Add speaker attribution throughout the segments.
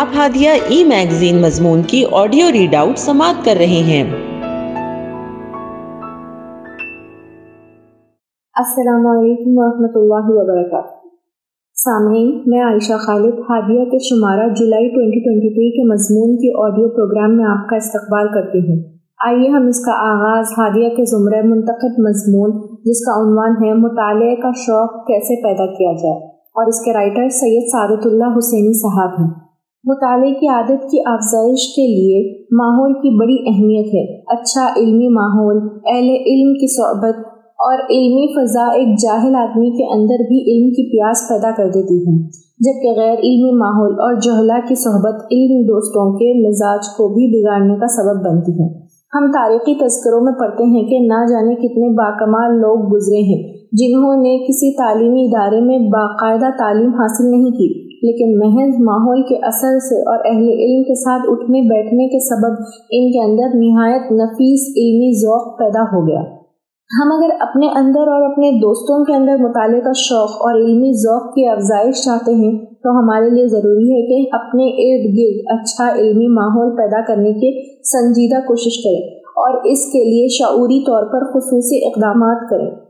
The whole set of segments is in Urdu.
Speaker 1: آپ ہادیہ ای میگزین مضمون کی آڈیو ریڈ آؤٹ سماعت کر رہے ہیں۔
Speaker 2: السلام علیکم ورحمۃ اللہ وبرکاتہ۔ سامعین، میں عائشہ خالد ہادیہ کے شمارہ جولائی 2023 کے مضمون کی آڈیو پروگرام میں آپ کا استقبال کرتی ہوں۔ آئیے ہم اس کا آغاز ہادیہ کے زمرہ منتخب مضمون، جس کا عنوان ہے مطالعے کا شوق کیسے پیدا کیا جائے؟ اور اس کے رائٹر سید سعادت اللہ حسینی صاحب ہیں۔ مطالعے کی عادت کی افزائش کے لیے ماحول کی بڑی اہمیت ہے۔ اچھا علمی ماحول، اہل علم کی صحبت اور علمی فضا ایک جاہل آدمی کے اندر بھی علم کی پیاس پیدا کر دیتی ہے۔ جبکہ غیر علمی ماحول اور جہلا کی صحبت علمی دوستوں کے مزاج کو بھی بگاڑنے کا سبب بنتی ہے۔ ہم تاریخی تذکروں میں پڑھتے ہیں کہ نہ جانے کتنے باکمال لوگ گزرے ہیں، جنہوں نے کسی تعلیمی ادارے میں باقاعدہ تعلیم حاصل نہیں کی۔ لیکن محض ماحول کے اثر سے اور اہل علم کے ساتھ اٹھنے بیٹھنے کے سبب ان کے اندر نہایت نفیس علمی ذوق پیدا ہو گیا۔ ہم اگر اپنے اندر اور اپنے دوستوں کے اندر مطالعے کا شوق اور علمی ذوق کی افزائش چاہتے ہیں، تو ہمارے لیے ضروری ہے کہ اپنے ارد گرد اچھا علمی ماحول پیدا کرنے کی سنجیدہ کوشش کریں اور اس کے لیے شعوری طور پر خصوصی اقدامات کریں۔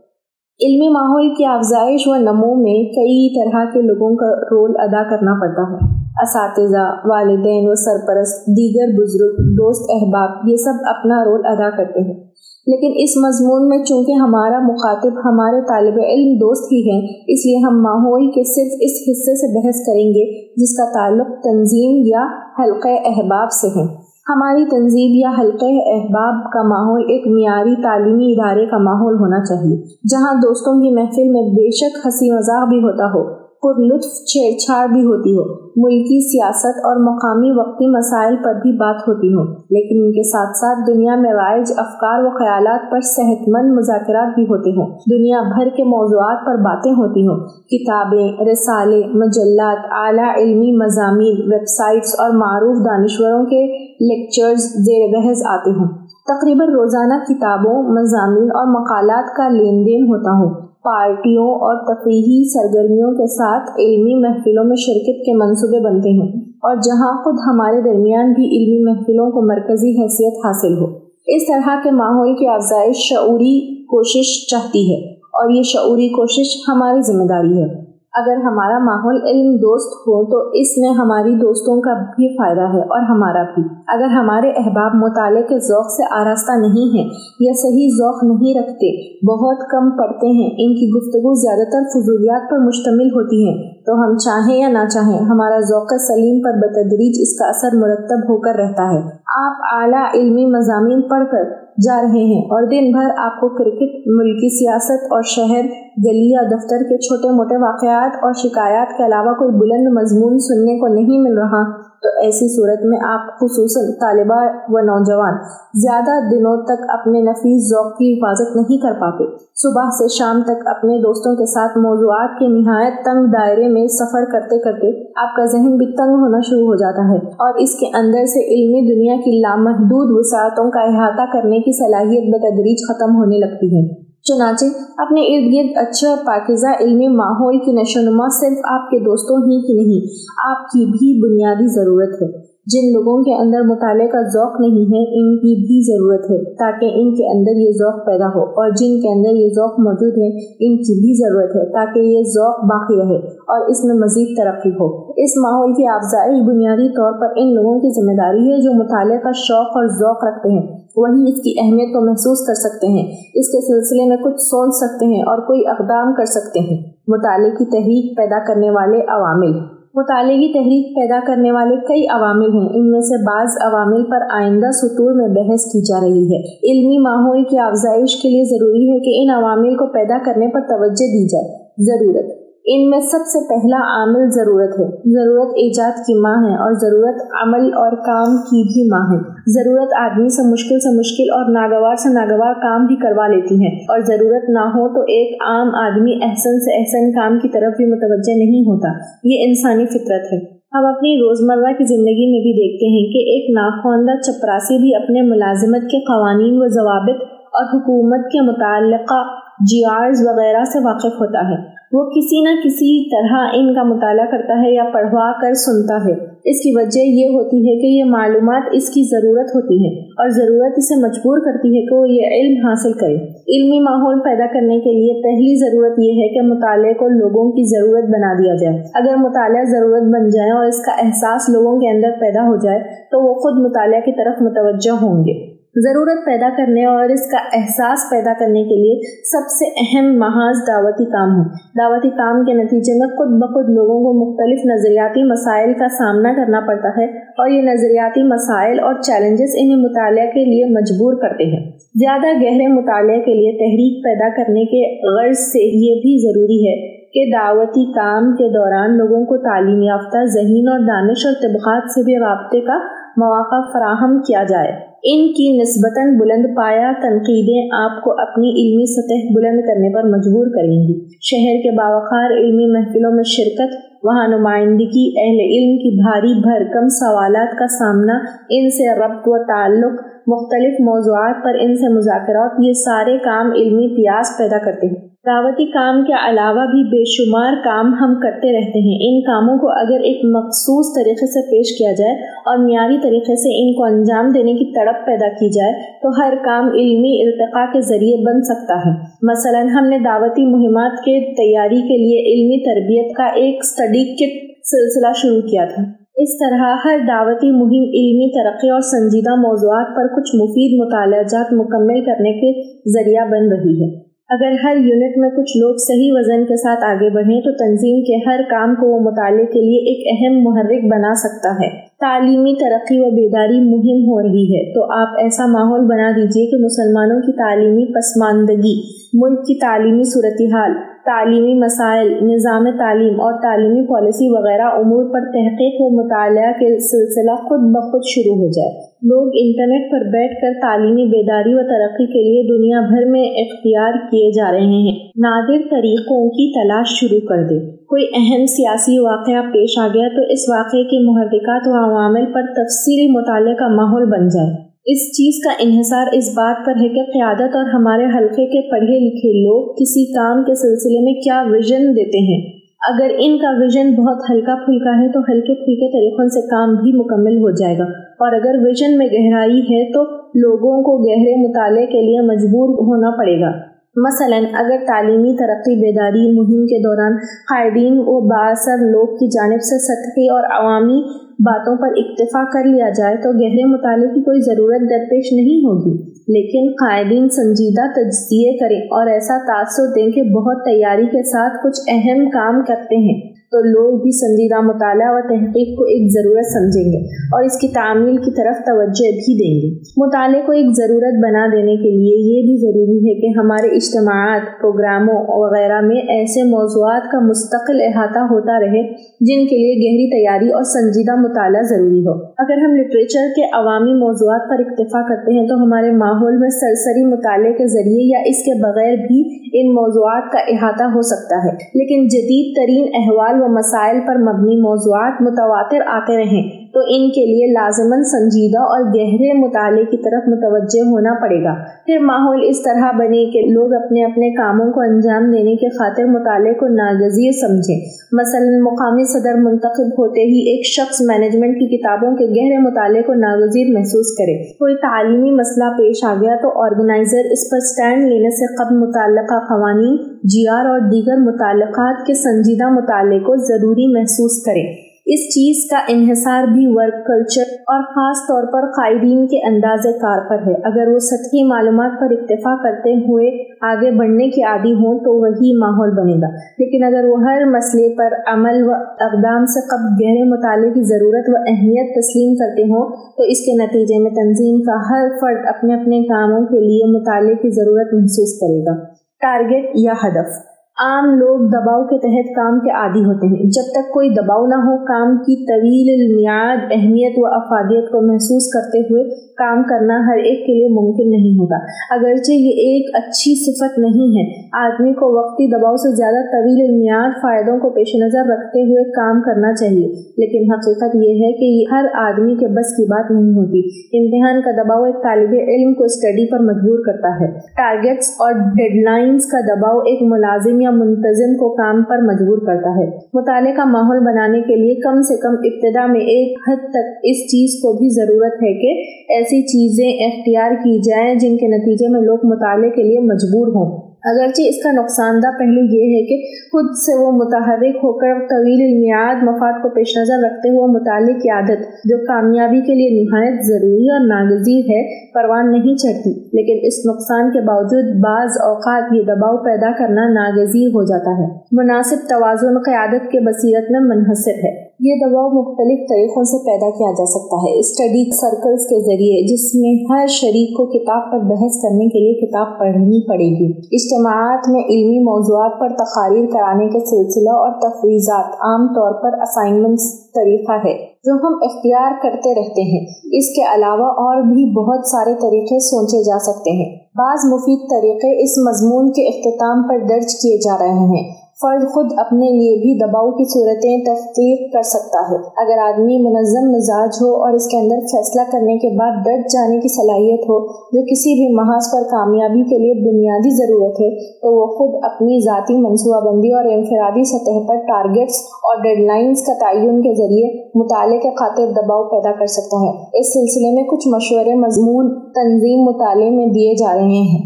Speaker 2: علمی ماحول کی افزائش و نمو میں کئی طرح کے لوگوں کا رول ادا کرنا پڑتا ہے۔ اساتذہ، والدین و سرپرست، دیگر بزرگ، دوست، احباب، یہ سب اپنا رول ادا کرتے ہیں۔ لیکن اس مضمون میں چونکہ ہمارا مخاطب ہمارے طالب علم دوست ہی ہیں، اس لیے ہم ماحول کے صرف اس حصے سے بحث کریں گے جس کا تعلق تنظیم یا حلقہ احباب سے ہے۔ ہماری تنظیم یا حلقہ احباب کا ماحول ایک معیاری تعلیمی ادارے کا ماحول ہونا چاہیے، جہاں دوستوں کی محفل میں بے شک ہنسی مذاق بھی ہوتا ہو۔ پر لطف چھیڑ چھاڑ بھی ہوتی ہو۔ ملکی سیاست اور مقامی وقتی مسائل پر بھی بات ہوتی ہو، لیکن ان کے ساتھ ساتھ دنیا میں رائج افکار و خیالات پر صحت مند مذاکرات بھی ہوتے ہوں۔ دنیا بھر کے موضوعات پر باتیں ہوتی ہوں۔ کتابیں، رسالے، مجلات، اعلیٰ علمی مضامین، ویب سائٹس اور معروف دانشوروں کے لیکچرز زیر بحث آتے ہوں۔ تقریباً روزانہ کتابوں، مضامین اور مقالات کا لین دین ہوتا ہوں۔ پارٹیوں اور تفریحی سرگرمیوں کے ساتھ علمی محفلوں میں شرکت کے منصوبے بنتے ہیں اور جہاں خود ہمارے درمیان بھی علمی محفلوں کو مرکزی حیثیت حاصل ہو۔ اس طرح کے ماحول کی افزائش شعوری کوشش چاہتی ہے اور یہ شعوری کوشش ہماری ذمہ داری ہے۔ اگر ہمارا ماحول علم دوست ہو تو اس میں ہماری دوستوں کا بھی فائدہ ہے اور ہمارا بھی۔ اگر ہمارے احباب مطالعے کے ذوق سے آراستہ نہیں ہیں یا صحیح ذوق نہیں رکھتے، بہت کم پڑھتے ہیں، ان کی گفتگو زیادہ تر فضولیات پر مشتمل ہوتی ہے۔ تو ہم چاہیں یا نہ چاہیں، ہمارا ذوق سلیم پر بتدریج اس کا اثر مرتب ہو کر رہتا ہے۔ آپ اعلیٰ علمی مضامین پڑھ کر جا رہے ہیں اور دن بھر آپ کو کرکٹ، ملکی سیاست اور شہر، گلی یا دفتر کے چھوٹے موٹے واقعات اور شکایات کے علاوہ کوئی بلند مضمون سننے کو نہیں مل رہا۔ تو ایسی صورت میں آپ خصوصاً طالبہ و نوجوان زیادہ دنوں تک اپنے نفیس ذوق کی حفاظت نہیں کر پاتے۔ صبح سے شام تک اپنے دوستوں کے ساتھ موضوعات کے نہایت تنگ دائرے میں سفر کرتے کرتے آپ کا ذہن بھی تنگ ہونا شروع ہو جاتا ہے اور اس کے اندر سے علمی دنیا کی لامحدود وسعتوں کا احاطہ کرنے کی صلاحیت بتدریج ختم ہونے لگتی ہے۔ چنانچہ اپنے ارد گرد اچھے اور پاکیزہ علمی ماحول کی نشو نما صرف آپ کے دوستوں ہی کی نہیں، آپ کی بھی بنیادی ضرورت ہے۔ جن لوگوں کے اندر مطالعے کا ذوق نہیں ہے، ان کی بھی ضرورت ہے تاکہ ان کے اندر یہ ذوق پیدا ہو۔ اور جن کے اندر یہ ذوق موجود ہے ان کی بھی ضرورت ہے تاکہ یہ ذوق باقی رہے اور اس میں مزید ترقی ہو۔ اس ماحول کی افزائش بنیادی طور پر ان لوگوں کی ذمہ داری ہے جو مطالعے کا شوق اور ذوق رکھتے ہیں۔ وہی اس کی اہمیت کو محسوس کر سکتے ہیں۔ اس کے سلسلے میں کچھ سوچ سکتے ہیں اور کوئی اقدام کر سکتے ہیں۔ مطالعے کی تحریک پیدا کرنے والے عوامل۔ مطالعے کی تحریک پیدا کرنے والے کئی عوامل ہیں۔ ان میں سے بعض عوامل پر آئندہ سطور میں بحث کی جا رہی ہے۔ علمی ماحول کی افزائش کے لیے ضروری ہے کہ ان عوامل کو پیدا کرنے پر توجہ دی جائے۔ ضرورت ان میں سب سے پہلا عامل ضرورت ہے۔ ضرورت ایجاد کی ماں ہے اور ضرورت عمل اور کام کی بھی ماں ہے۔ ضرورت آدمی سے مشکل سے مشکل اور ناگوار سے ناگوار کام بھی کروا لیتی ہے۔ اور ضرورت نہ ہو تو ایک عام آدمی احسن سے احسن کام کی طرف بھی متوجہ نہیں ہوتا۔ یہ انسانی فطرت ہے۔ ہم اپنی روزمرہ کی زندگی میں بھی دیکھتے ہیں کہ ایک ناخواندہ چپراسی بھی اپنے ملازمت کے قوانین و ضوابط اور حکومت کے متعلقہ جیارز وغیرہ سے واقف ہوتا ہے۔ وہ کسی نہ کسی طرح ان کا مطالعہ کرتا ہے یا پڑھوا کر سنتا ہے۔ اس کی وجہ یہ ہوتی ہے کہ یہ معلومات اس کی ضرورت ہوتی ہے اور ضرورت اسے مجبور کرتی ہے کہ وہ یہ علم حاصل کرے۔ علمی ماحول پیدا کرنے کے لیے پہلی ضرورت یہ ہے کہ مطالعے کو لوگوں کی ضرورت بنا دیا جائے۔ اگر مطالعہ ضرورت بن جائے اور اس کا احساس لوگوں کے اندر پیدا ہو جائے تو وہ خود مطالعہ کی طرف متوجہ ہوں گے۔ ضرورت پیدا کرنے اور اس کا احساس پیدا کرنے کے لیے سب سے اہم محاذ دعوتی کام ہے۔ دعوتی کام کے نتیجے میں خود بخود لوگوں کو مختلف نظریاتی مسائل کا سامنا کرنا پڑتا ہے اور یہ نظریاتی مسائل اور چیلنجز انہیں مطالعہ کے لیے مجبور کرتے ہیں۔ زیادہ گہرے مطالعے کے لیے تحریک پیدا کرنے کے غرض سے یہ بھی ضروری ہے کہ دعوتی کام کے دوران لوگوں کو تعلیم یافتہ ذہین اور دانش اور طبقات سے بھی رابطے کا مواقع فراہم کیا جائے۔ ان کی نسبتاً بلند پایا تنقیدیں آپ کو اپنی علمی سطح بلند کرنے پر مجبور کریں گی۔ شہر کے باوقار علمی محفلوں میں شرکت، وہاں نمائندگی، اہل علم کی بھاری بھرکم سوالات کا سامنا، ان سے ربط و تعلق مختلف موضوعات پر ان سے مذاکرات، یہ سارے کام علمی پیاس پیدا کرتے ہیں۔ دعوتی کام کے علاوہ بھی بے شمار کام ہم کرتے رہتے ہیں۔ ان کاموں کو اگر ایک مخصوص طریقے سے پیش کیا جائے اور معیاری طریقے سے ان کو انجام دینے کی تڑپ پیدا کی جائے، تو ہر کام علمی ارتقاء کے ذریعے بن سکتا ہے۔ مثلا ہم نے دعوتی مہمات کے تیاری کے لیے علمی تربیت کا ایک اسٹڈی کٹ سلسلہ شروع کیا تھا۔ اس طرح ہر دعوتی مہم علمی ترقی اور سنجیدہ موضوعات پر کچھ مفید مطالعہ جات مکمل کرنے کے ذریعہ بن رہی ہے۔ اگر ہر یونٹ میں کچھ لوگ صحیح وزن کے ساتھ آگے بڑھیں تو تنظیم کے ہر کام کو وہ مطالعے کے لیے ایک اہم محرک بنا سکتا ہے۔ تعلیمی ترقی و بیداری مہم ہو رہی ہے، تو آپ ایسا ماحول بنا دیجیے کہ مسلمانوں کی تعلیمی پسماندگی، ملک کی تعلیمی صورتحال تعلیمی مسائل، نظام تعلیم اور تعلیمی پالیسی وغیرہ امور پر تحقیق و مطالعہ کے سلسلہ خود بخود شروع ہو جائے۔ لوگ انٹرنیٹ پر بیٹھ کر تعلیمی بیداری و ترقی کے لیے دنیا بھر میں اختیار کیے جا رہے ہیں۔ نادر طریقوں کی تلاش شروع کر دے کوئی اہم سیاسی واقعہ پیش آ گیا تو اس واقعے کے محرکات و عوامل پر تفصیلی مطالعے کا ماحول بن جائے۔ اس چیز کا انحصار اس بات پر ہے کہ قیادت اور ہمارے حلقے کے پڑھے لکھے لوگ کسی کام کے سلسلے میں کیا ویژن دیتے ہیں۔ اگر ان کا ویژن بہت ہلکا پھلکا ہے تو ہلکے پھلکے طریقوں سے کام بھی مکمل ہو جائے گا۔ اور اگر ویژن میں گہرائی ہے تو لوگوں کو گہرے مطالعے کے لیے مجبور ہونا پڑے گا۔ مثلا اگر تعلیمی ترقی بیداری مہم کے دوران قائدین و باثر لوگ کی جانب سے سطحی اور عوامی باتوں پر اکتفا کر لیا جائے تو گہرے مطالعے کی کوئی ضرورت درپیش نہیں ہوگی۔ لیکن قائدین سنجیدہ تجزیے کریں اور ایسا تاثر دیں کہ بہت تیاری کے ساتھ کچھ اہم کام کرتے ہیں۔ تو لوگ بھی سنجیدہ مطالعہ و تحقیق کو ایک ضرورت سمجھیں گے اور اس کی تعمیل کی طرف توجہ بھی دیں گے۔ مطالعے کو ایک ضرورت بنا دینے کے لیے یہ بھی ضروری ہے کہ ہمارے اجتماعات، پروگراموں وغیرہ میں ایسے موضوعات کا مستقل احاطہ ہوتا رہے جن کے لیے گہری تیاری اور سنجیدہ مطالعہ ضروری ہو۔ اگر ہم لٹریچر کے عوامی موضوعات پر اکتفا کرتے ہیں تو ہمارے ماحول میں سرسری مطالعے کے ذریعے یا اس کے بغیر بھی ان موضوعات کا احاطہ ہو سکتا ہے۔ لیکن جدید ترین احوال و مسائل پر مبنی موضوعات متواتر آتے رہیں۔ تو ان کے لیے لازمن سنجیدہ اور گہرے مطالعے کی طرف متوجہ ہونا پڑے گا۔ پھر ماحول اس طرح بنے کہ لوگ اپنے اپنے کاموں کو انجام دینے کے خاطر مطالعے کو ناگزیر سمجھیں۔ مثلا مقامی صدر منتخب ہوتے ہی ایک شخص مینجمنٹ کی کتابوں کے گہرے مطالعے کو ناگزیر محسوس کرے۔ کوئی تعلیمی مسئلہ پیش آ گیا تو آرگنائزر اس پر سٹینڈ لینے سے قبل متعلقہ قوانین جی آر اور دیگر متعلقات کے سنجیدہ مطالعے کو ضروری محسوس کرے۔ اس چیز کا انحصار بھی ورک کلچر اور خاص طور پر قائدین کے انداز کار پر ہے۔ اگر وہ سطحی معلومات پر اکتفا کرتے ہوئے آگے بڑھنے کے عادی ہوں تو وہی ماحول بنے گا۔ لیکن اگر وہ ہر مسئلے پر عمل و اقدام سے قبل گہرے مطالعے کی ضرورت و اہمیت تسلیم کرتے ہوں تو اس کے نتیجے میں تنظیم کا ہر فرد اپنے اپنے کاموں کے لیے مطالعے کی ضرورت محسوس کرے گا۔ ٹارگیٹ یا ہدف؟ عام لوگ دباؤ کے تحت کام کے عادی ہوتے ہیں۔ جب تک کوئی دباؤ نہ ہو، کام کی طویل المیاد اہمیت و افادیت کو محسوس کرتے ہوئے کام کرنا ہر ایک کے لیے ممکن نہیں ہوگا۔ اگرچہ یہ ایک اچھی صفت نہیں ہے، آدمی کو وقتی دباؤ سے زیادہ طویل المیاد فائدوں کو پیش نظر رکھتے ہوئے کام کرنا چاہیے۔ لیکن حقیقت یہ ہے کہ یہ ہر آدمی کے بس کی بات نہیں ہوتی۔ امتحان کا دباؤ ایک طالب علم کو اسٹڈی پر مجبور کرتا ہے۔ ٹارگیٹس اور ڈیڈ لائنس کا دباؤ ایک ملازم یا منتظم کو کام پر مجبور کرتا ہے۔ مطالعے کا ماحول بنانے کے لیے کم سے کم ابتدا میں ایک حد تک اس چیز کو بھی ضرورت ہے کہ ایسی چیزیں اختیار کی جائیں جن کے نتیجے میں لوگ مطالعے کے لیے مجبور ہوں۔ اگرچہ اس کا نقصان دہ پہلو یہ ہے کہ خود سے وہ متحرک ہو کر طویل المیاد مفاد کو پیش نظر رکھتے ہوئے مطالعے کی عادت، جو کامیابی کے لیے نہایت ضروری اور ناگزیر ہے پروان نہیں چڑھتی۔ لیکن اس نقصان کے باوجود بعض اوقات یہ دباؤ پیدا کرنا ناگزیر ہو جاتا ہے۔ مناسب توازن قیادت کے بصیرت میں منحصر ہے۔ یہ دباؤ مختلف طریقوں سے پیدا کیا جا سکتا ہے۔ اسٹڈی سرکلز کے ذریعے، جس میں ہر شریک کو کتاب پر بحث کرنے کے لیے کتاب پڑھنی پڑے گی۔ اجتماعات میں علمی موضوعات پر تقاریر کرانے کے سلسلہ اور تفریحات عام طور پر اسائنمنٹس طریقہ ہے، جو ہم اختیار کرتے رہتے ہیں۔ اس کے علاوہ اور بھی بہت سارے طریقے سوچے جا سکتے ہیں۔ بعض مفید طریقے اس مضمون کے اختتام پر درج کیے جا رہے ہیں۔ فرد خود اپنے لیے بھی دباؤ کی صورتیں تخلیق کر سکتا ہے۔ اگر آدمی منظم مزاج ہو اور اس کے اندر فیصلہ کرنے کے بعد ڈٹ جانے کی صلاحیت ہو، جو کسی بھی محاذ پر کامیابی کے لیے بنیادی ضرورت ہے، تو وہ خود اپنی ذاتی منصوبہ بندی اور انفرادی سطح پر ٹارگیٹس اور ڈیڈ لائنس کا تعین کے ذریعے مطالعے کے خاطر دباؤ پیدا کر سکتا ہے۔ اس سلسلے میں کچھ مشورے مضمون تنظیم مطالعے میں دیے جا رہے ہیں۔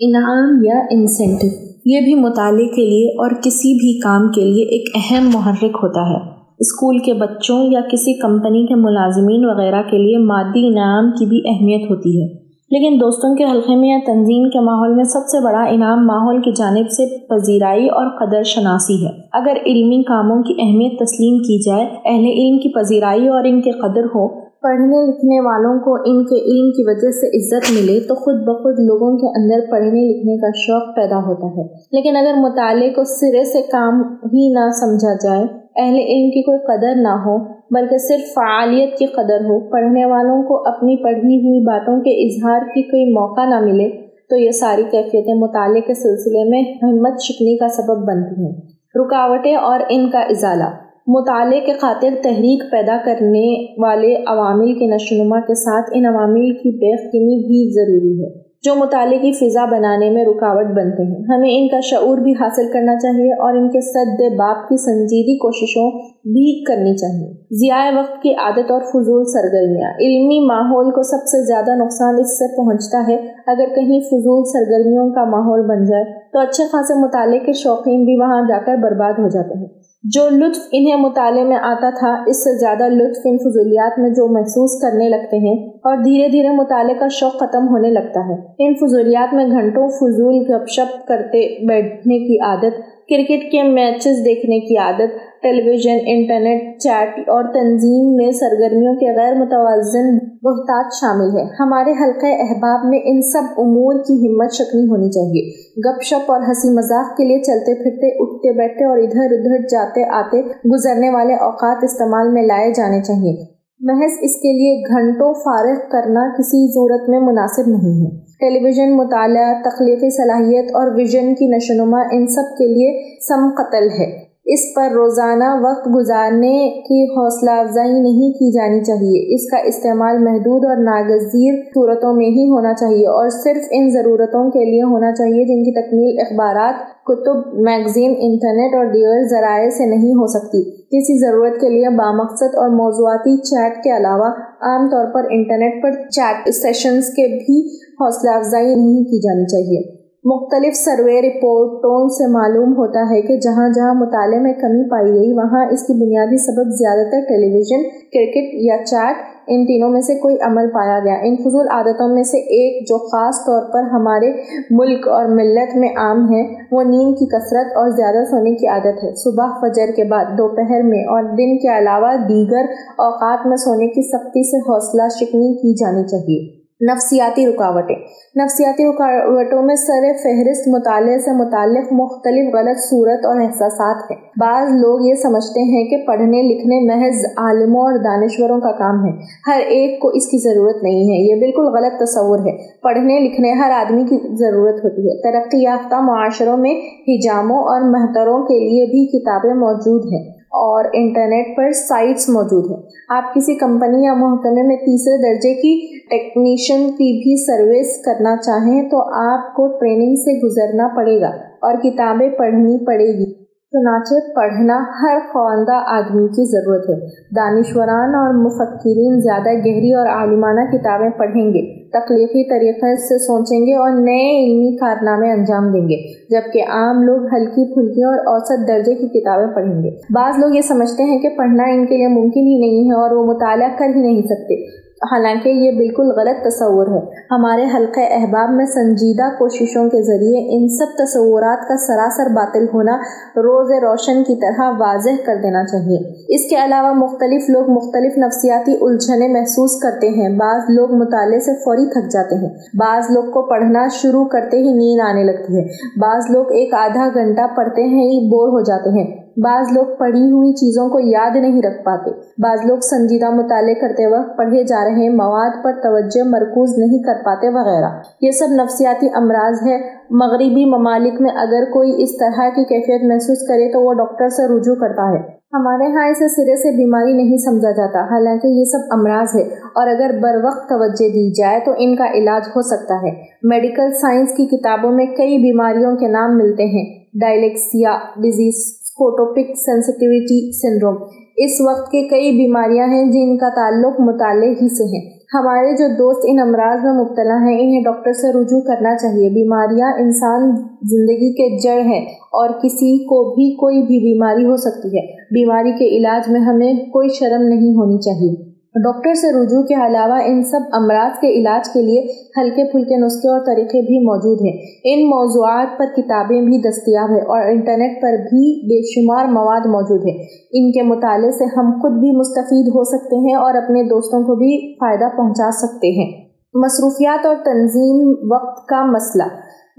Speaker 2: انعام یا انسینٹو یہ بھی مطالعے کے لیے اور کسی بھی کام کے لیے ایک اہم محرک ہوتا ہے۔ اسکول کے بچوں یا کسی کمپنی کے ملازمین وغیرہ کے لیے مادی انعام کی بھی اہمیت ہوتی ہے۔ لیکن دوستوں کے حلقے میں یا تنظیم کے ماحول میں سب سے بڑا انعام ماحول کی جانب سے پذیرائی اور قدر شناسی ہے۔ اگر علمی کاموں کی اہمیت تسلیم کی جائے، اہل علم کی پذیرائی اور ان کے قدر ہو پڑھنے لکھنے والوں کو ان کے علم کی وجہ سے عزت ملے تو خود بخود لوگوں کے اندر پڑھنے لکھنے کا شوق پیدا ہوتا ہے۔ لیکن اگر مطالعے کو سرے سے کام ہی نہ سمجھا جائے، اہل علم کی کوئی قدر نہ ہو، بلکہ صرف فعالیت کی قدر ہو، پڑھنے والوں کو اپنی پڑھی ہوئی باتوں کے اظہار کی کوئی موقع نہ ملے، تو یہ ساری کیفیتیں مطالعے کے سلسلے میں ہمت شکنی کا سبب بنتی ہیں۔ رکاوٹیں اور ان کا ازالہ۔ مطالعے کے خاطر تحریک پیدا کرنے والے عوامل کے نشونما کے ساتھ ان عوامل کی بےخنی بھی ضروری ہے، جو مطالعے کی فضا بنانے میں رکاوٹ بنتے ہیں۔ ہمیں ان کا شعور بھی حاصل کرنا چاہیے اور ان کے صد باپ کی سنجیدی کوششوں بھی کرنی چاہیے۔ ضیاء وقت کی عادت اور فضول سرگرمیاں۔ علمی ماحول کو سب سے زیادہ نقصان اس سے پہنچتا ہے۔ اگر کہیں فضول سرگرمیوں کا ماحول بن جائے تو اچھے خاصے مطالعے کے شوقین بھی وہاں جا کر برباد ہو جاتے ہیں۔ جو لطف انہیں مطالعے میں آتا تھا، اس سے زیادہ لطف ان فضولیات میں جو محسوس کرنے لگتے ہیں اور دھیرے دھیرے مطالعے کا شوق ختم ہونے لگتا ہے۔ ان فضولیات میں گھنٹوں فضول گپ شپ کرتے بیٹھنے کی عادت کرکٹ کے میچز دیکھنے کی عادت ٹیلی ویژن انٹرنیٹ، چیٹ اور تنظیم میں سرگرمیوں کے غیر متوازن بہتات شامل ہے ہمارے حلقہ احباب میں ان سب امور کی ہمت شکنی ہونی چاہیے۔ گپ شپ اور ہنسی مذاق کے لیے چلتے پھرتے، اٹھتے بیٹھتے اور ادھر ادھر جاتے آتے گزرنے والے اوقات استعمال میں لائے جانے چاہیے۔ محض اس کے لیے گھنٹوں فارغ کرنا کسی صورت میں مناسب نہیں ہے۔ ٹیلی ویژن مطالعہ، تخلیقی صلاحیت اور ویژن کی نشو نما ان سب کے لیے سم قتل ہے۔ اس پر روزانہ وقت گزارنے کی حوصلہ افزائی نہیں کی جانی چاہیے۔ اس کا استعمال محدود اور ناگزیر صورتوں میں ہی ہونا چاہیے اور صرف ان ضرورتوں کے لیے ہونا چاہیے جن کی تکمیل اخبارات، کتب، میگزین، انٹرنیٹ اور دیگر ذرائع سے نہیں ہو سکتی۔ کسی ضرورت کے لیے بامقصد اور موضوعاتی چیٹ کے علاوہ عام طور پر انٹرنیٹ پر چیٹ سیشنز کے بھی حوصلہ افزائی نہیں کی جانی چاہیے۔ مختلف سروے رپورٹوں سے معلوم ہوتا ہے کہ جہاں جہاں مطالعے میں کمی پائی گئی، وہاں اس کی بنیادی سبب زیادہ تر ٹیلی ویژن کرکٹ یا چیٹ، ان تینوں میں سے کوئی عمل پایا گیا۔ ان فضول عادتوں میں سے ایک جو خاص طور پر ہمارے ملک اور ملت میں عام ہے، وہ نیند کی کثرت اور زیادہ سونے کی عادت ہے۔ صبح فجر کے بعد، دوپہر میں اور دن کے علاوہ دیگر اوقات میں سونے کی سختی سے حوصلہ شکنی کی جانی چاہیے۔ نفسیاتی رکاوٹیں۔ نفسیاتی رکاوٹوں میں سر فہرست مطالعے سے متعلق مختلف غلط صورت اور احساسات ہیں۔ بعض لوگ یہ سمجھتے ہیں کہ پڑھنے لکھنے محض عالموں اور دانشوروں کا کام ہے۔ ہر ایک کو اس کی ضرورت نہیں ہے، یہ بالکل غلط تصور ہے۔ پڑھنے لکھنے ہر آدمی کی ضرورت ہوتی ہے۔ ترقی یافتہ معاشروں میں حجاموں اور محتروں کے لیے بھی کتابیں موجود ہیں۔ اور انٹرنیٹ پر سائٹس موجود ہیں۔ آپ کسی کمپنی یا محکمے میں تیسرے درجے کی ٹیکنیشین کی بھی سروس کرنا چاہیں تو آپ کو ٹریننگ سے گزرنا پڑے گا اور کتابیں پڑھنی پڑے گی۔ چنانچہ پڑھنا ہر خواندہ آدمی کی ضرورت ہے۔ دانشوران اور مفکرین زیادہ گہری اور عالمانہ کتابیں پڑھیں گے۔ تخلیقی طریقے سے سوچیں گے اور نئے علمی کارنامے انجام دیں گے، جبکہ عام لوگ ہلکی پھلکی اور اوسط درجے کی کتابیں پڑھیں گے۔ بعض لوگ یہ سمجھتے ہیں کہ پڑھنا ان کے لیے ممکن ہی نہیں ہے اور وہ مطالعہ کر ہی نہیں سکتے۔ حالانکہ یہ بالکل غلط تصور ہے۔ ہمارے حلقہ احباب میں سنجیدہ کوششوں کے ذریعے ان سب تصورات کا سراسر باطل ہونا روز روشن کی طرح واضح کر دینا چاہیے۔ اس کے علاوہ مختلف لوگ مختلف نفسیاتی الجھنیں محسوس کرتے ہیں۔ بعض لوگ مطالعے سے فوری تھک جاتے ہیں۔ بعض لوگ کو پڑھنا شروع کرتے ہی نیند آنے لگتی ہے۔ بعض لوگ ایک آدھا گھنٹہ پڑھتے ہیں ہی بور ہو جاتے ہیں۔ بعض لوگ پڑھی ہوئی چیزوں کو یاد نہیں رکھ پاتے۔ بعض لوگ سنجیدہ مطالعے کرتے وقت پڑھے جا رہے مواد پر توجہ مرکوز نہیں کر پاتے وغیرہ۔ یہ سب نفسیاتی امراض ہے مغربی ممالک میں اگر کوئی اس طرح کی کیفیت محسوس کرے تو وہ ڈاکٹر سے رجوع کرتا ہے۔ ہمارے ہاں اسے سرے سے بیماری نہیں سمجھا جاتا، حالانکہ یہ سب امراض ہے اور اگر بر وقت توجہ دی جائے تو ان کا علاج ہو سکتا ہے۔ میڈیکل سائنس کی کتابوں میں کئی بیماریوں کے نام ملتے ہیں۔ Dyslexia, disease photopic sensitivity syndrome اس وقت کے کئی بیماریاں ہیں جن کا تعلق مطالعے ہی سے ہیں۔ ہمارے جو دوست ان امراض میں مبتلا ہیں، انہیں ڈاکٹر سے رجوع کرنا چاہیے۔ بیماریاں انسان زندگی کے جڑ ہیں اور کسی کو بھی کوئی بھی بیماری ہو سکتی ہے۔ بیماری کے علاج میں ہمیں کوئی شرم نہیں ہونی چاہیے۔ ڈاکٹر سے رجوع کے علاوہ ان سب امراض کے علاج کے لیے ہلکے پھلکے نسخے اور طریقے بھی موجود ہیں۔ ان موضوعات پر کتابیں بھی دستیاب ہیں اور انٹرنیٹ پر بھی بے شمار مواد موجود ہے ان کے مطالعے سے ہم خود بھی مستفید ہو سکتے ہیں اور اپنے دوستوں کو بھی فائدہ پہنچا سکتے ہیں۔ مصروفیات اور تنظیم وقت کا مسئلہ۔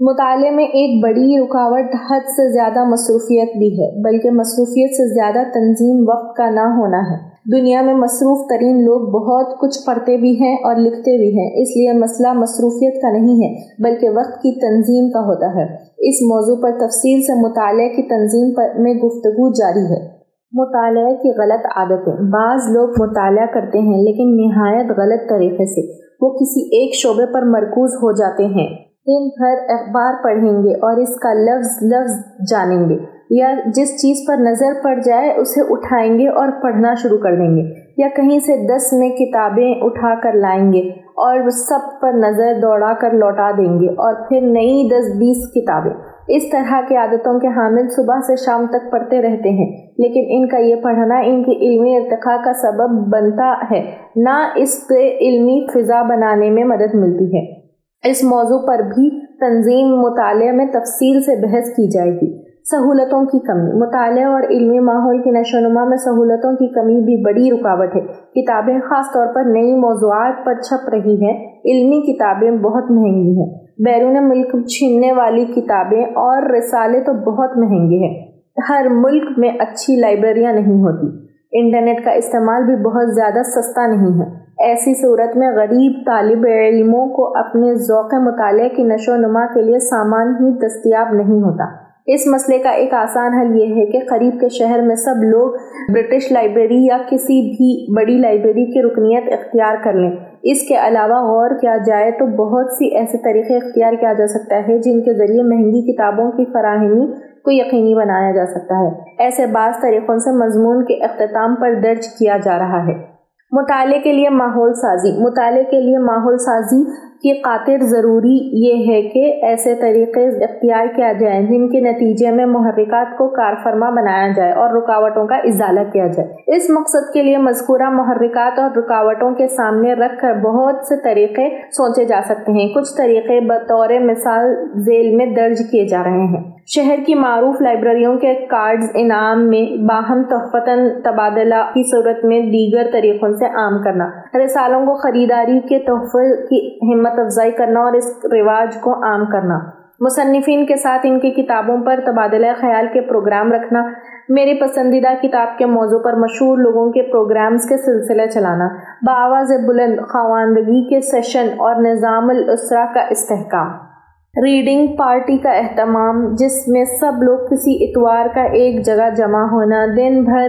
Speaker 2: مطالعے میں ایک بڑی رکاوٹ حد سے زیادہ مصروفیت بھی ہے، بلکہ مصروفیت سے زیادہ تنظیم وقت کا نہ ہونا ہے۔ دنیا میں مصروف ترین لوگ بہت کچھ پڑھتے بھی ہیں اور لکھتے بھی ہیں۔ اس لیے مسئلہ مصروفیت کا نہیں ہے، بلکہ وقت کی تنظیم کا ہوتا ہے۔ اس موضوع پر تفصیل سے مطالعے کی تنظیم پر میں گفتگو جاری ہے۔ مطالعہ کی غلط عادتیں۔ بعض لوگ مطالعہ کرتے ہیں، لیکن نہایت غلط طریقے سے۔ وہ کسی ایک شعبے پر مرکوز ہو جاتے ہیں۔ دن بھر اخبار پڑھیں گے اور اس کا لفظ لفظ جانیں گے یا جس چیز پر نظر پڑ جائے اسے اٹھائیں گے اور پڑھنا شروع کر دیں گے یا کہیں سے دس میں کتابیں اٹھا کر لائیں گے اور سب پر نظر دوڑا کر لوٹا دیں گے اور پھر نئی دس بیس کتابیں۔ اس طرح کی عادتوں کے حامل صبح سے شام تک پڑھتے رہتے ہیں، لیکن ان کا یہ پڑھنا ان کی علمی ارتقاء کا سبب بنتا ہے۔ نہ اس سے علمی فضا بنانے میں مدد ملتی ہے۔ اس موضوع پر بھی تنظیم مطالعہ میں تفصیل سے بحث کی جائے گی۔ سہولتوں کی کمی۔ مطالعہ اور علمی ماحول کی نشو و نما میں سہولتوں کی کمی بھی بڑی رکاوٹ ہے۔ کتابیں خاص طور پر نئی موضوعات پر چھپ رہی ہیں۔ علمی کتابیں بہت مہنگی ہیں۔ بیرون ملک چھیننے والی کتابیں اور رسالے تو بہت مہنگے ہیں۔ ہر ملک میں اچھی لائبریریاں نہیں ہوتی۔ انٹرنیٹ کا استعمال بھی بہت زیادہ سستا نہیں ہے۔ ایسی صورت میں غریب طالب علموں کو اپنے ذوق مطالعہ کی نشو و نما کے لیے سامان ہی دستیاب نہیں ہوتا۔ اس مسئلے کا ایک آسان حل یہ ہے کہ قریب کے شہر میں سب لوگ برٹش لائبریری یا کسی بھی بڑی لائبریری کی رکنیت اختیار کر لیں۔ اس کے علاوہ غور کیا جائے تو بہت سی ایسے طریقے اختیار کیا جا سکتا ہے جن کے ذریعے مہنگی کتابوں کی فراہمی کو یقینی بنایا جا سکتا ہے۔ ایسے بعض طریقوں سے مضمون کے اختتام پر درج کیا جا رہا ہے۔ مطالعے کے لیے ماحول سازی۔ مطالعے کے لیے ماحول سازی کی خاطر ضروری یہ ہے کہ ایسے طریقے اختیار کیا جائیں جن کے نتیجے میں محرکات کو کارفرما بنایا جائے اور رکاوٹوں کا ازالہ کیا جائے۔ اس مقصد کے لیے مذکورہ محرکات اور رکاوٹوں کے سامنے رکھ کر بہت سے طریقے سوچے جا سکتے ہیں۔ کچھ طریقے بطور مثال ذیل میں درج کیے جا رہے ہیں۔ شہر کی معروف لائبریریوں کے کارڈز انعام میں باہم تحفتاً تبادلہ کی صورت میں دیگر طریقوں سے عام کرنا، رسالوں کو خریداری کے تحفے کی ہمت افزائی کرنا اور اس رواج کو عام کرنا۔ مصنفین کے ساتھ ان کی کتابوں پر تبادلہ خیال کے پروگرام رکھنا، میری پسندیدہ کتاب کے موضوع پر مشہور لوگوں کے پروگرامز کے سلسلے چلانا بآواز بلند خواندگی کے سیشن اور نظام الاسرہ کا استحکام۔ ریڈنگ پارٹی کا اہتمام، جس میں سب لوگ کسی اتوار کا ایک جگہ جمع ہونا، دن بھر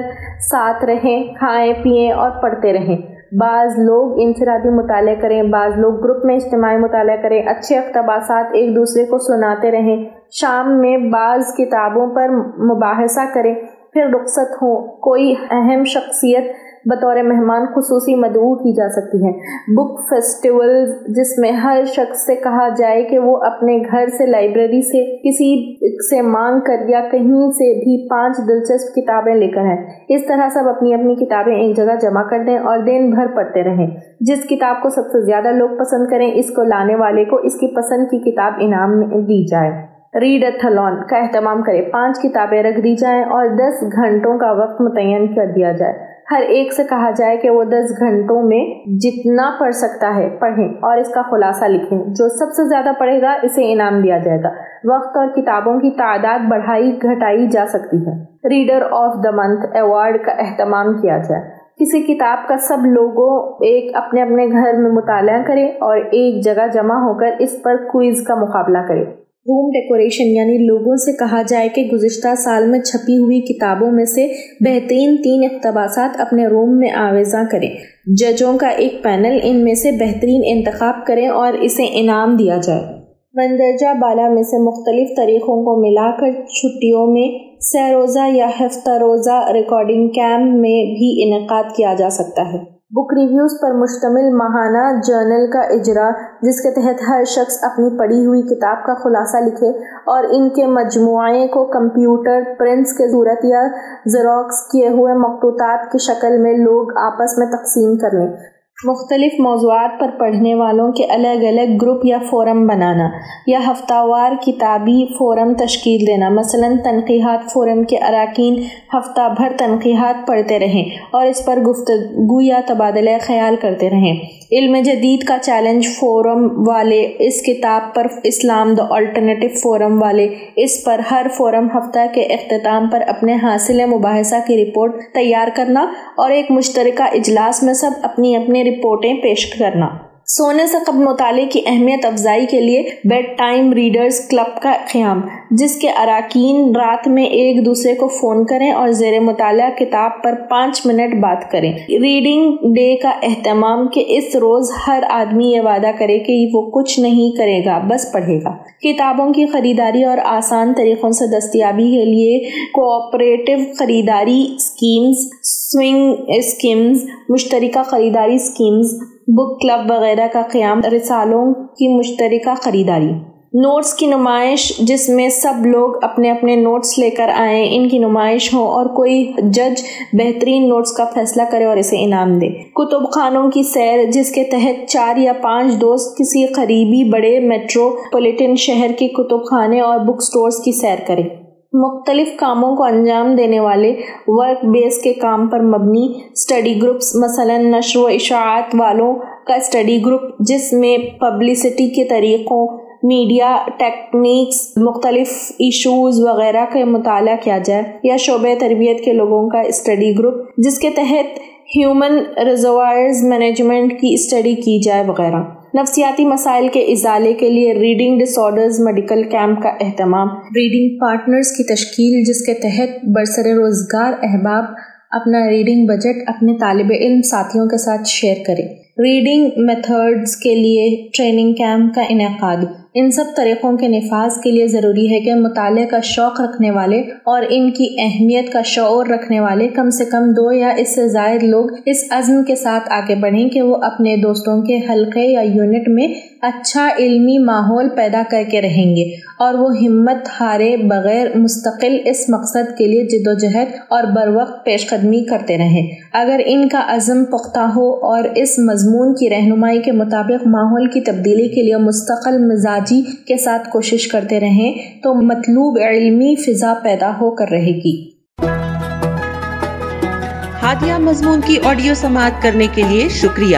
Speaker 2: ساتھ رہیں، کھائیں، پئیں اور پڑھتے رہیں۔ بعض لوگ انفرادی مطالعہ کریں، بعض لوگ گروپ میں اجتماعی مطالعہ کریں، اچھے اقتباسات ایک دوسرے کو سناتے رہیں۔ شام میں بعض کتابوں پر مباحثہ کریں، پھر رخصت ہوں۔ کوئی اہم شخصیت بطور مہمان خصوصی مدعو کی جا سکتی ہیں۔ بک فیسٹیول جس میں ہر شخص سے کہا جائے کہ وہ اپنے گھر سے لائبریری سے کسی سے مانگ کر یا کہیں سے بھی پانچ دلچسپ کتابیں لے کر ہیں اس طرح سب اپنی اپنی کتابیں ایک جگہ جمع کر دیں اور دن بھر پڑھتے رہیں۔ جس کتاب کو سب سے زیادہ لوگ پسند کریں، اس کو لانے والے کو اس کی پسند کی کتاب انعام میں دی جائے۔ ریڈ اتھلون کا اہتمام کرے پانچ کتابیں رکھ دی جائیں اور دس گھنٹوں کا وقت متعین کر دیا جائے۔ ہر ایک سے کہا جائے کہ وہ دس گھنٹوں میں جتنا پڑھ سکتا ہے پڑھیں اور اس کا خلاصہ لکھیں۔ جو سب سے زیادہ پڑھے گا، اسے انعام دیا جائے گا۔ وقت اور کتابوں کی تعداد بڑھائی، گھٹائی جا سکتی ہے۔ Reader of the month award کا اہتمام کیا جائے۔ کسی کتاب کا سب لوگوں ایک اپنے اپنے گھر میں مطالعہ کرے اور ایک جگہ جمع ہو کر اس پر کوئز کا مقابلہ کرے ہوم ڈیکوریشن یعنی لوگوں سے کہا جائے کہ گزشتہ سال میں چھپی ہوئی کتابوں میں سے بہترین تین اقتباسات اپنے روم میں آویزاں کریں۔ ججوں کا ایک پینل ان میں سے بہترین انتخاب کریں اور اسے انعام دیا جائے۔ مندرجہ بالا میں سے مختلف طریقوں کو ملا کر چھٹیوں میں سہ روزہ یا ہفتہ روزہ ریکارڈنگ کیمپ میں بھی انعقاد کیا جا سکتا ہے۔ بک ریویوز پر مشتمل ماہانہ جرنل کا اجرا، جس کے تحت ہر شخص اپنی پڑھی ہوئی کتاب کا خلاصہ لکھے اور ان کے مجموعے کو کمپیوٹر پرنٹس کے صورت یا زیروکس کیے ہوئے مقتوطات کی شکل میں لوگ آپس میں تقسیم کر لیں مختلف موضوعات پر پڑھنے والوں کے الگ الگ گروپ یا فورم بنانا یا ہفتہ وار کتابی فورم تشکیل دینا۔ مثلا تنقیحات فورم کے اراکین ہفتہ بھر تنقیحات پڑھتے رہیں اور اس پر گفتگو یا تبادلہ خیال کرتے رہیں۔ علم جدید کا چیلنج فورم والے اس کتاب پر اسلام دا الٹرنیٹو فورم والے اس پر ہر فورم ہفتہ کے اختتام پر اپنے حاصل مباحثہ کی رپورٹ تیار کرنا اور ایک مشترکہ اجلاس میں سب اپنی اپنی رپورٹیں پیش کرنا۔ سونے سے قبل مطالعے کی اہمیت افزائی کے لیے بیڈ ٹائم ریڈرز کلب کا قیام، جس کے اراکین رات میں ایک دوسرے کو فون کریں اور زیر مطالعہ کتاب پر پانچ منٹ بات کریں۔ ریڈنگ ڈے کا اہتمام کہ اس روز ہر آدمی یہ وعدہ کرے کہ وہ کچھ نہیں کرے گا، بس پڑھے گا۔ کتابوں کی خریداری اور آسان طریقوں سے دستیابی کے لیے کوآپریٹو خریداری اسکیمز سوئنگ اسکیمز مشترکہ خریداری اسکیمز بک کلب وغیرہ کا قیام، رسالوں کی مشترکہ خریداری۔ نوٹس کی نمائش، جس میں سب لوگ اپنے اپنے نوٹس لے کر آئیں، ان کی نمائش ہو اور کوئی جج بہترین نوٹس کا فیصلہ کرے اور اسے انعام دے۔ کتب خانوں کی سیر، جس کے تحت چار یا پانچ دوست کسی قریبی بڑے میٹرو پولیٹن شہر کے کتب خانے اور بک سٹورز کی سیر کریں۔ مختلف کاموں کو انجام دینے والے ورک بیس کے کام پر مبنی اسٹڈی گروپس مثلا نشر و اشاعت والوں کا اسٹڈی گروپ جس میں پبلسٹی کے طریقوں میڈیا ٹیکنیکس مختلف ایشوز وغیرہ کا مطالعہ کیا جائے یا شعبہ تربیت کے لوگوں کا اسٹڈی گروپ جس کے تحت ہیومن ریزروائرز مینجمنٹ کی اسٹڈی کی جائے وغیرہ۔ نفسیاتی مسائل کے ازالے کے لیے reading disorders medical camp کا اہتمام۔ ریڈنگ پارٹنرز کی تشکیل، جس کے تحت برسر روزگار احباب اپنا ریڈنگ بجٹ اپنے طالب علم ساتھیوں کے ساتھ شیئر کریں۔ ریڈنگ میتھڈز کے لیے ٹریننگ کیمپ کا انعقاد۔ ان سب طریقوں کے نفاذ کے لیے ضروری ہے کہ مطالعے کا شوق رکھنے والے اور ان کی اہمیت کا شعور رکھنے والے کم سے کم دو یا اس سے زائد لوگ اس عزم کے ساتھ آگے بڑھیں کہ وہ اپنے دوستوں کے حلقے یا یونٹ میں اچھا علمی ماحول پیدا کر کے رہیں گے اور وہ ہمت ہارے بغیر مستقل اس مقصد کے لیے جد و جہد اور بر وقت پیش قدمی کرتے رہیں۔ اگر ان کا عزم پختہ ہو اور اس مضمون کی رہنمائی کے مطابق ماحول کی تبدیلی کے لیے مستقل مزاج جی کے ساتھ کوشش کرتے رہیں تو مطلوب علمی فضا پیدا ہو کر رہے گی۔
Speaker 1: ہادیہ مضمون کی آڈیو سماعت کرنے کے لیے شکریہ۔